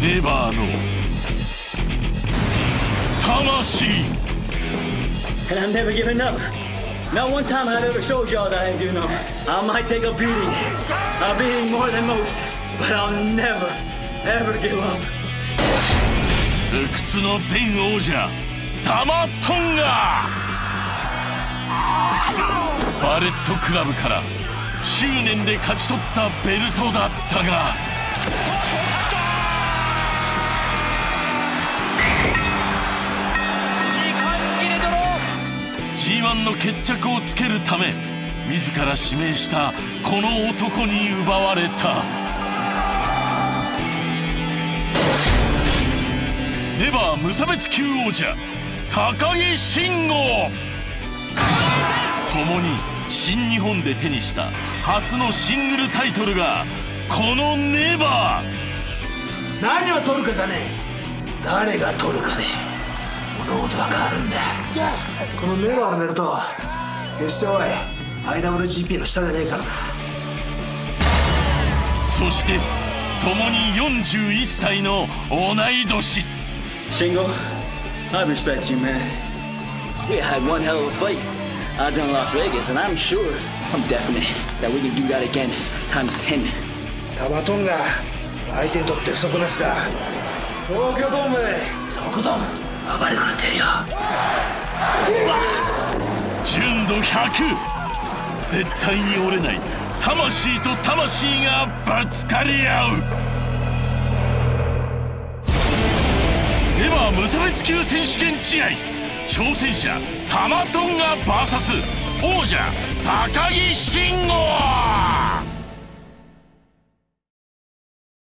ネバーの魂 And I'm never giving up. Not one time I've ever showed y'all that I do know. I might take a beating, a beating more than most, but I'll never, ever give up. 不屈の前王者タマトンガバレットクラブから執念で勝ち取ったベルトだったが G1 の決着をつけるため自ら指名したこの男に奪われた。レバー無差別級王者高木慎吾。共に新日本で手にした初のシングルタイトルがこのネバー。何を取るかじゃねえ。誰が取るかで物事は変わるんだこのネバーのベルト決しておい IWGP の下じゃねえからなそして共に41歳の同い年 Shingo, I respect you, man. We had one hell of a fight out there in Las Vegas, and I'm sure, I'm definite that we can do that again, times 10. タマトンが相手にとって不足なしだ東京ドームでとことん暴れ狂ってるよ。純度100絶対に折れない魂と魂がぶつかり合う。レバー無差別級選手権試合。挑戦者タマトンガ VS 王者高木慎吾。